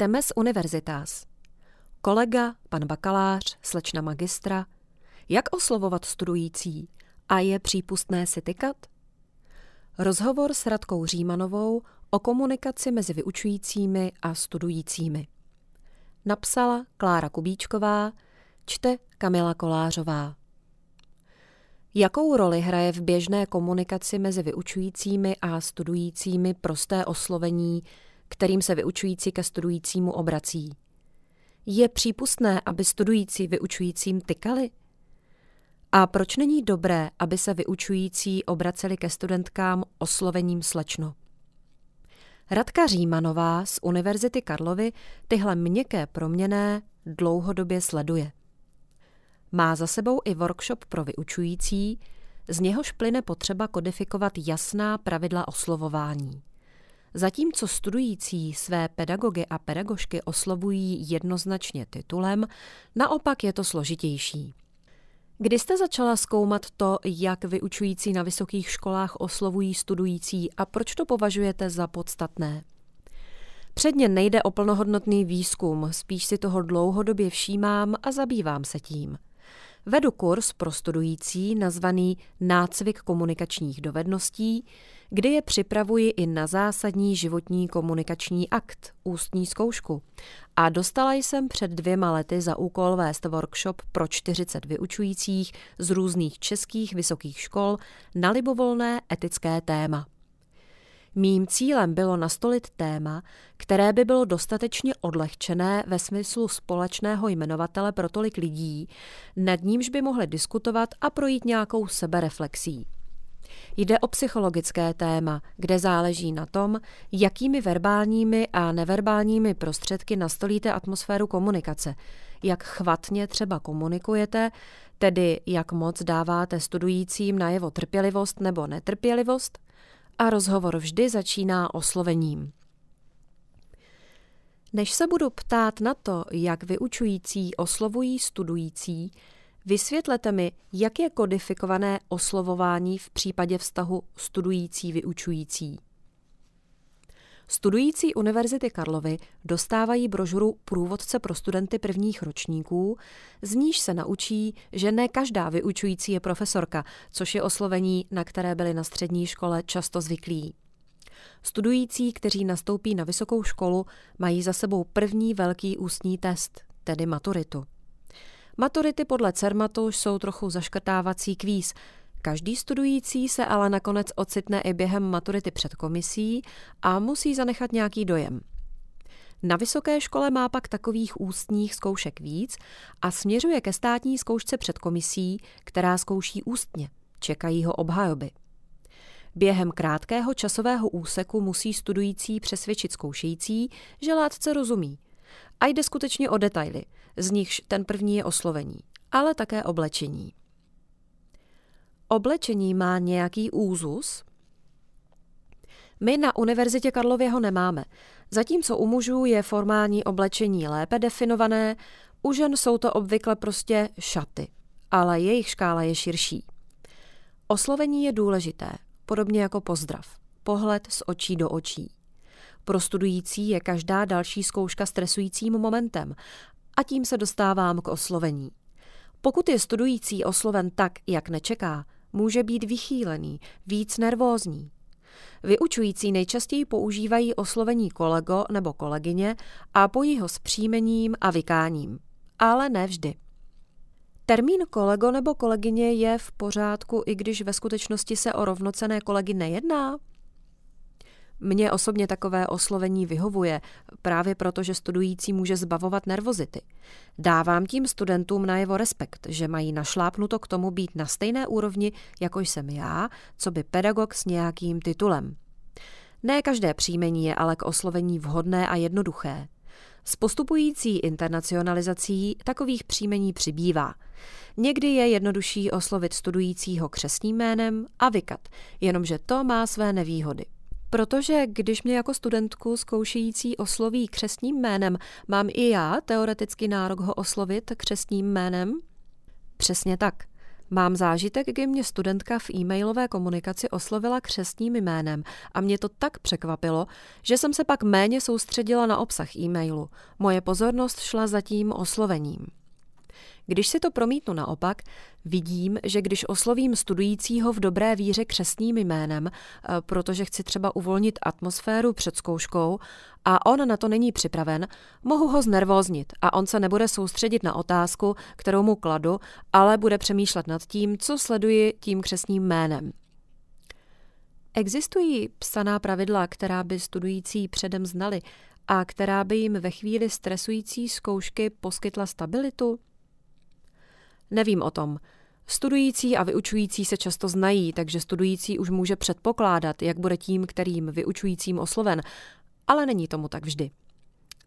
Čteme z univerzitas. Kolega, pan bakalář, slečna magistra. Jak oslovovat studující? A je přípustné si tykat? Rozhovor s Radkou Římanovou o komunikaci mezi vyučujícími a studujícími. Napsala Klára Kubíčková, čte Kamila Kolářová. Jakou roli hraje v běžné komunikaci mezi vyučujícími a studujícími prosté oslovení, kterým se vyučující ke studujícímu obrací? Je přípustné, aby studující vyučujícím tykali? A proč není dobré, aby se vyučující obraceli ke studentkám oslovením slečno? Radka Římanová z Univerzity Karlovy tyhle měkké proměné dlouhodobě sleduje. Má za sebou i workshop pro vyučující, z něhož plyne potřeba kodifikovat jasná pravidla oslovování. Zatímco studující své pedagogy a pedagožky oslovují jednoznačně titulem, naopak je to složitější. Kdy jste začala zkoumat to, jak vyučující na vysokých školách oslovují studující a proč to považujete za podstatné? Předně nejde o plnohodnotný výzkum, spíš si toho dlouhodobě všímám a zabývám se tím – Vedu kurz pro studující nazvaný Nácvik komunikačních dovedností, kdy je připravuji i na zásadní životní komunikační akt, ústní zkoušku. A dostala jsem před dvěma lety za úkol vést workshop pro 40 vyučujících z různých českých vysokých škol na libovolné etické téma. Mým cílem bylo nastolit téma, které by bylo dostatečně odlehčené ve smyslu společného jmenovatele pro tolik lidí, nad nímž by mohli diskutovat a projít nějakou sebereflexí. Jde o psychologické téma, kde záleží na tom, jakými verbálními a neverbálními prostředky nastolíte atmosféru komunikace, jak chvatně třeba komunikujete, tedy jak moc dáváte studujícím najevo trpělivost nebo netrpělivost, a rozhovor vždy začíná oslovením. Než se budu ptát na to, jak vyučující oslovují studující, vysvětlete mi, jak je kodifikované oslovování v případě vztahu studující-vyučující. Studující Univerzity Karlovy dostávají brožuru Průvodce pro studenty prvních ročníků, z níž se naučí, že ne každá vyučující je profesorka, což je oslovení, na které byli na střední škole často zvyklí. Studující, kteří nastoupí na vysokou školu, mají za sebou první velký ústní test, tedy maturitu. Maturity podle CERMATu jsou trochu zaškrtávací kvíz, Každý studující se ale nakonec ocitne i během maturity před komisí a musí zanechat nějaký dojem. Na vysoké škole má pak takových ústních zkoušek víc a směřuje ke státní zkoušce před komisí, která zkouší ústně. Čekají ho obhajoby. Během krátkého časového úseku musí studující přesvědčit zkoušející, že látce rozumí. A jde skutečně o detaily, z nichž ten první je oslovení, ale také oblečení. Oblečení má nějaký úzus? My na Univerzitě Karlově ho nemáme. Zatímco u mužů je formální oblečení lépe definované, u žen jsou to obvykle prostě šaty, ale jejich škála je širší. Oslovení je důležité, podobně jako pozdrav. Pohled z očí do očí. Pro studující je každá další zkouška stresujícím momentem a tím se dostávám k oslovení. Pokud je studující osloven tak, jak nečeká, může být vychýlený, víc nervózní. Vyučující nejčastěji používají oslovení kolego nebo kolegyně a pojí ho s příjmením a vykáním. Ale ne vždy. Termín kolego nebo kolegyně je v pořádku, i když ve skutečnosti se o rovnocené kolegy nejedná? Mně osobně takové oslovení vyhovuje, právě proto, že studující může zbavovat nervozity. Dávám tím studentům na jeho respekt, že mají našlápnuto k tomu být na stejné úrovni, jako jsem já, co by pedagog s nějakým titulem. Ne každé příjmení je ale k oslovení vhodné a jednoduché. S postupující internacionalizací takových příjmení přibývá. Někdy je jednodušší oslovit studujícího křesním jménem a vykat, jenomže to má své nevýhody. Protože když mě jako studentku zkoušející osloví křestním jménem, mám i já teoreticky nárok ho oslovit křestním jménem? Přesně tak. Mám zážitek, kdy mě studentka v e-mailové komunikaci oslovila křestním jménem a mě to tak překvapilo, že jsem se pak méně soustředila na obsah e-mailu. Moje pozornost šla za tím oslovením. Když si to promítnu naopak, vidím, že když oslovím studujícího v dobré víře křestním jménem, eh, protože chci třeba uvolnit atmosféru před zkouškou a on na to není připraven, mohu ho znervóznit a on se nebude soustředit na otázku, kterou mu kladu, ale bude přemýšlet nad tím, co sleduji tím křestním jménem. Existují psaná pravidla, která by studující předem znali a která by jim ve chvíli stresující zkoušky poskytla stabilitu? Nevím o tom. Studující a vyučující se často znají, takže studující už může předpokládat, jak bude tím, kterým vyučujícím osloven, ale není tomu tak vždy.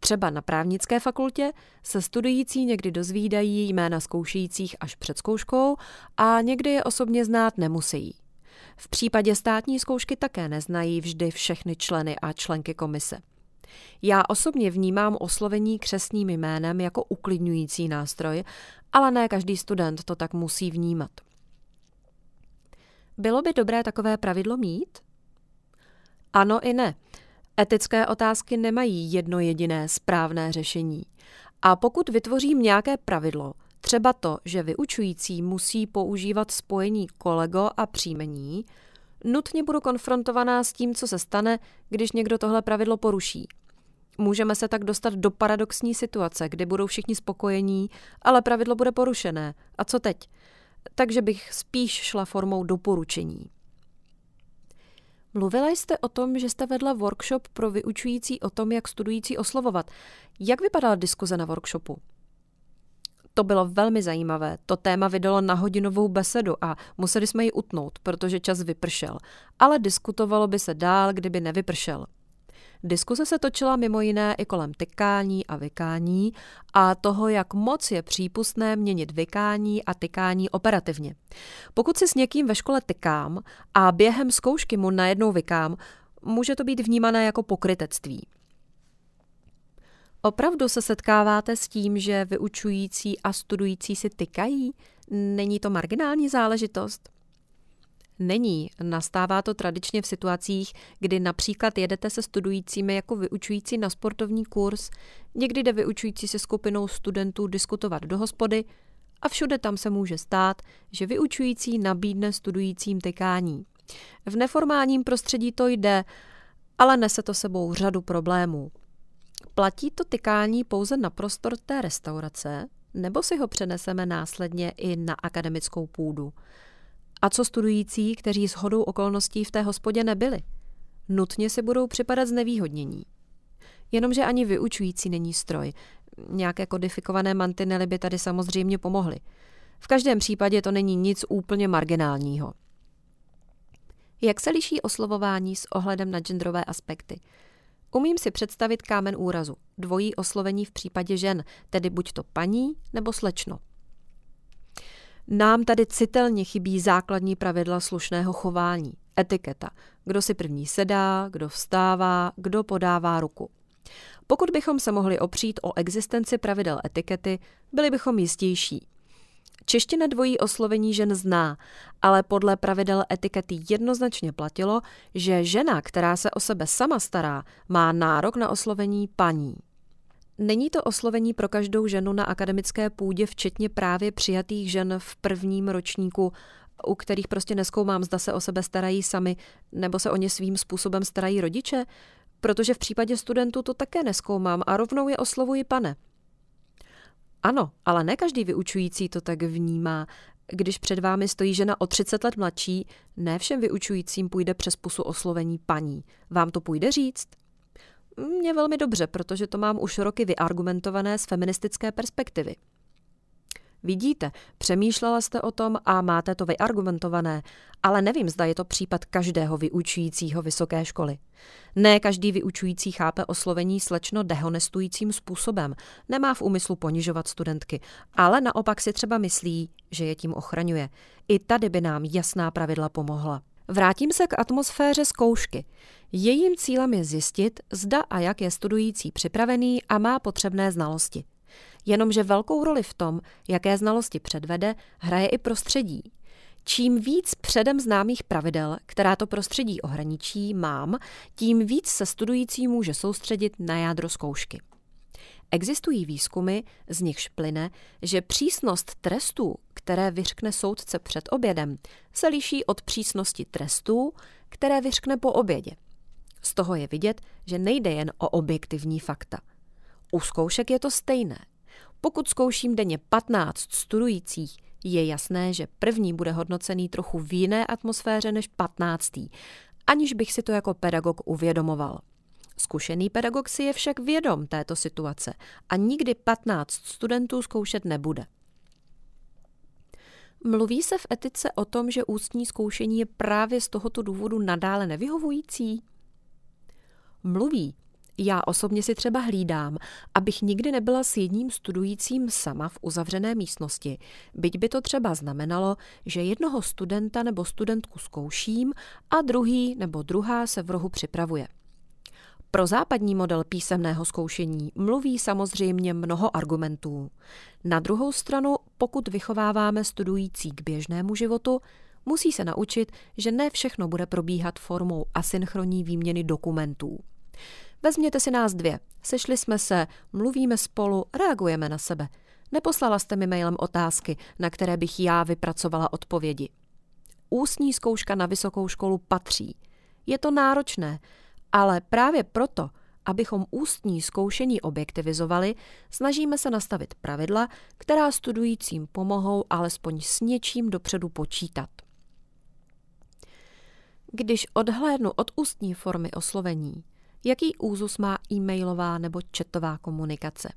Třeba na právnické fakultě se studující někdy dozvídají jména zkoušejících až před zkouškou a někdy je osobně znát nemusí. V případě státní zkoušky také neznají vždy všechny členy a členky komise. Já osobně vnímám oslovení křesním jménem jako uklidňující nástroj, ale ne každý student to tak musí vnímat. Bylo by dobré takové pravidlo mít? Ano i ne. Etické otázky nemají jedno jediné správné řešení. A pokud vytvořím nějaké pravidlo, třeba to, že vyučující musí používat spojení kolego a příjmení, nutně budu konfrontovaná s tím, co se stane, když někdo tohle pravidlo poruší. Můžeme se tak dostat do paradoxní situace, kdy budou všichni spokojení, ale pravidlo bude porušené. A co teď? Takže bych spíš šla formou doporučení. Mluvila jste o tom, že jste vedla workshop pro vyučující o tom, jak studující oslovovat. Jak vypadala diskuze na workshopu? To bylo velmi zajímavé. To téma vydalo na hodinovou besedu a museli jsme ji utnout, protože čas vypršel. Ale diskutovalo by se dál, kdyby nevypršel. Diskuse se točila mimo jiné i kolem tykání a vykání a toho, jak moc je přípustné měnit vykání a tykání operativně. Pokud si s někým ve škole tykám a během zkoušky mu najednou vykám, může to být vnímané jako pokrytectví. Opravdu se setkáváte s tím, že vyučující a studující si tykají? Není to marginální záležitost? Není. Nastává to tradičně v situacích, kdy například jedete se studujícími jako vyučující na sportovní kurz, někdy jde vyučující se skupinou studentů diskutovat do hospody a všude tam se může stát, že vyučující nabídne studujícím tykání. V neformálním prostředí to jde, ale nese to sebou řadu problémů. Platí to tykání pouze na prostor té restaurace, nebo si ho přeneseme následně i na akademickou půdu? A co studující, kteří s hodou okolností v té hospodě nebyli? Nutně si budou připadat znevýhodnění. Jenomže ani vyučující není stroj. Nějaké kodifikované mantinely by tady samozřejmě pomohly. V každém případě to není nic úplně marginálního. Jak se liší oslovování s ohledem na genderové aspekty? Umím si představit kámen úrazu, dvojí oslovení v případě žen, tedy buď to paní nebo slečno. Nám tady citelně chybí základní pravidla slušného chování, etiketa. Kdo si první sedá, kdo vstává, kdo podává ruku. Pokud bychom se mohli opřít o existenci pravidel etikety, byli bychom jistější. Čeština dvojí oslovení žen zná, ale podle pravidel etikety jednoznačně platilo, že žena, která se o sebe sama stará, má nárok na oslovení paní. Není to oslovení pro každou ženu na akademické půdě, včetně právě přijatých žen v prvním ročníku, u kterých prostě neskoumám, zda se o sebe starají sami, nebo se o ně svým způsobem starají rodiče, protože v případě studentů to také neskoumám a rovnou je oslovuji pane. Ano, ale ne každý vyučující to tak vnímá. Když před vámi stojí žena o 30 let mladší, ne všem vyučujícím půjde přes pusu oslovení paní. Vám to půjde říct? Mně velmi dobře, protože to mám už roky vyargumentované z feministické perspektivy. Vidíte, přemýšlela jste o tom a máte to vyargumentované, ale nevím, zda je to případ každého vyučujícího vysoké školy. Ne každý vyučující chápe oslovení slečno dehonestujícím způsobem, nemá v úmyslu ponižovat studentky, ale naopak si třeba myslí, že je tím ochraňuje. I tady by nám jasná pravidla pomohla. Vrátím se k atmosféře zkoušky. Jejím cílem je zjistit, zda a jak je studující připravený a má potřebné znalosti. Jenomže velkou roli v tom, jaké znalosti předvede, hraje i prostředí. Čím víc předem známých pravidel, která to prostředí ohraničí, mám, tím víc se studující může soustředit na jádro zkoušky. Existují výzkumy, z nichž plyne, že přísnost trestů, které vyřkne soudce před obědem, se liší od přísnosti trestů, které vyřkne po obědě. Z toho je vidět, že nejde jen o objektivní fakta. U zkoušek je to stejné. Pokud zkouším denně 15 studujících, je jasné, že první bude hodnocený trochu v jiné atmosféře než 15. aniž bych si to jako pedagog uvědomoval. Zkušený pedagog si je však vědom této situace a nikdy 15 studentů zkoušet nebude. Mluví se v etice o tom, že ústní zkoušení je právě z tohoto důvodu nadále nevyhovující? Mluví. Já osobně si třeba hlídám, abych nikdy nebyla s jedním studujícím sama v uzavřené místnosti, byť by to třeba znamenalo, že jednoho studenta nebo studentku zkouším a druhý nebo druhá se v rohu připravuje. Pro západní model písemného zkoušení mluví samozřejmě mnoho argumentů. Na druhou stranu, pokud vychováváme studující k běžnému životu, musí se naučit, že ne všechno bude probíhat formou asynchronní výměny dokumentů. Vezměte si nás dvě. Sešli jsme se, mluvíme spolu, reagujeme na sebe. Neposlala jste mi mailem otázky, na které bych já vypracovala odpovědi. Ústní zkouška na vysokou školu patří. Je to náročné, ale právě proto, abychom ústní zkoušení objektivizovali, snažíme se nastavit pravidla, která studujícím pomohou alespoň s něčím dopředu počítat. Když odhlédnu od ústní formy oslovení, jaký úzus má e-mailová nebo chatová komunikace?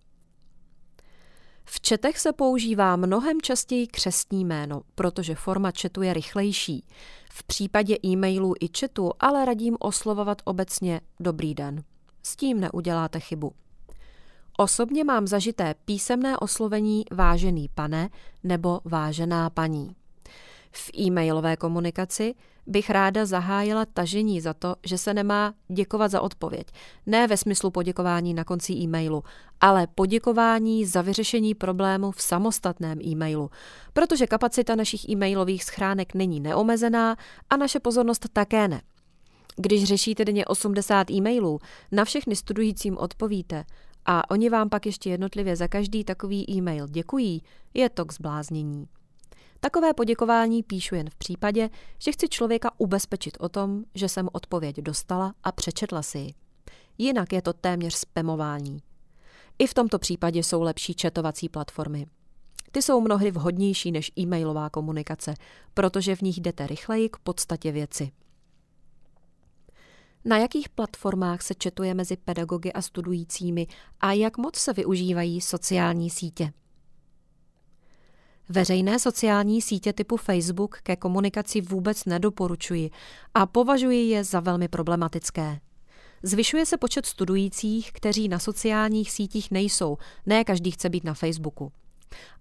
V četech se používá mnohem častěji křestní jméno, protože forma chatu je rychlejší. V případě e-mailů i chatu ale radím oslovovat obecně dobrý den. S tím neuděláte chybu. Osobně mám zažité písemné oslovení vážený pane nebo vážená paní. V e-mailové komunikaci bych ráda zahájila tažení za to, že se nemá děkovat za odpověď. Ne ve smyslu poděkování na konci e-mailu, ale poděkování za vyřešení problému v samostatném e-mailu, protože kapacita našich e-mailových schránek není neomezená a naše pozornost také ne. Když řešíte denně 80 e-mailů, na všechny studujícím odpovíte a oni vám pak ještě jednotlivě za každý takový e-mail děkují, je to k zbláznění. Takové poděkování píšu jen v případě, že chci člověka ubezpečit o tom, že jsem odpověď dostala a přečetla si ji. Jinak je to téměř spamování. I v tomto případě jsou lepší četovací platformy. Ty jsou mnohdy vhodnější než e-mailová komunikace, protože v nich jdete rychleji k podstatě věci. Na jakých platformách se četuje mezi pedagogy a studujícími a jak moc se využívají sociální sítě? Veřejné sociální sítě typu Facebook ke komunikaci vůbec nedoporučuji a považuji je za velmi problematické. Zvyšuje se počet studujících, kteří na sociálních sítích nejsou, ne každý chce být na Facebooku.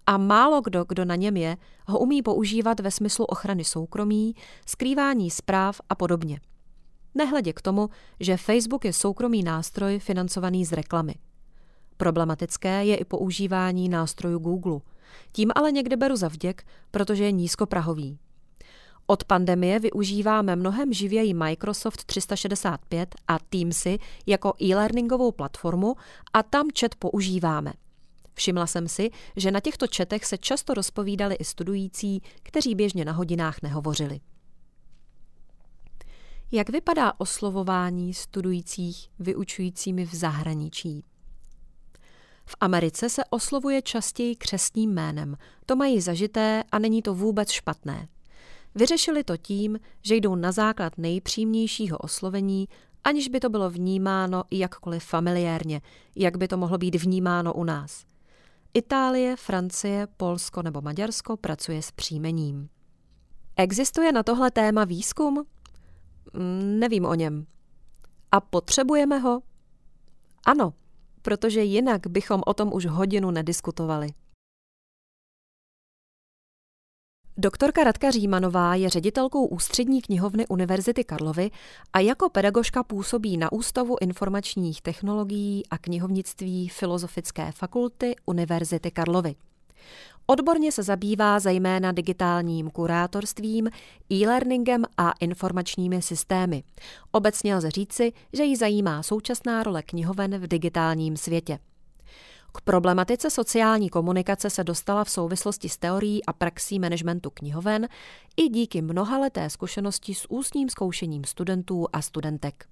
A málo kdo, kdo na něm je, ho umí používat ve smyslu ochrany soukromí, skrývání zpráv a podobně. Nehledě k tomu, že Facebook je soukromý nástroj financovaný z reklamy. Problematické je i používání nástrojů Google – tím ale někde beru za vděk, protože je nízkoprahový. Od pandemie využíváme mnohem živěji Microsoft 365 a Teamsy jako e-learningovou platformu a tam chat používáme. Všimla jsem si, že na těchto četech se často rozpovídali i studující, kteří běžně na hodinách nehovořili. Jak vypadá oslovování studujících vyučujícími v zahraničí? V Americe se oslovuje častěji křestním jménem. To mají zažité a není to vůbec špatné. Vyřešili to tím, že jdou na základ nejpřímnějšího oslovení, aniž by to bylo vnímáno jakkoliv familiárně, jak by to mohlo být vnímáno u nás. Itálie, Francie, Polsko nebo Maďarsko pracuje s příjmením. Existuje na tohle téma výzkum? Mm, nevím o něm. A potřebujeme ho? Ano, protože jinak bychom o tom už hodinu nediskutovali. Doktorka Radka Římanová je ředitelkou Ústřední knihovny Univerzity Karlovy a jako pedagožka působí na Ústavu informačních technologií a knihovnictví Filozofické fakulty Univerzity Karlovy. Odborně se zabývá zejména digitálním kurátorstvím, e-learningem a informačními systémy. Obecně lze říci, že ji zajímá současná role knihoven v digitálním světě. K problematice sociální komunikace se dostala v souvislosti s teorií a praxí managementu knihoven i díky mnohaleté zkušenosti s ústním zkoušením studentů a studentek.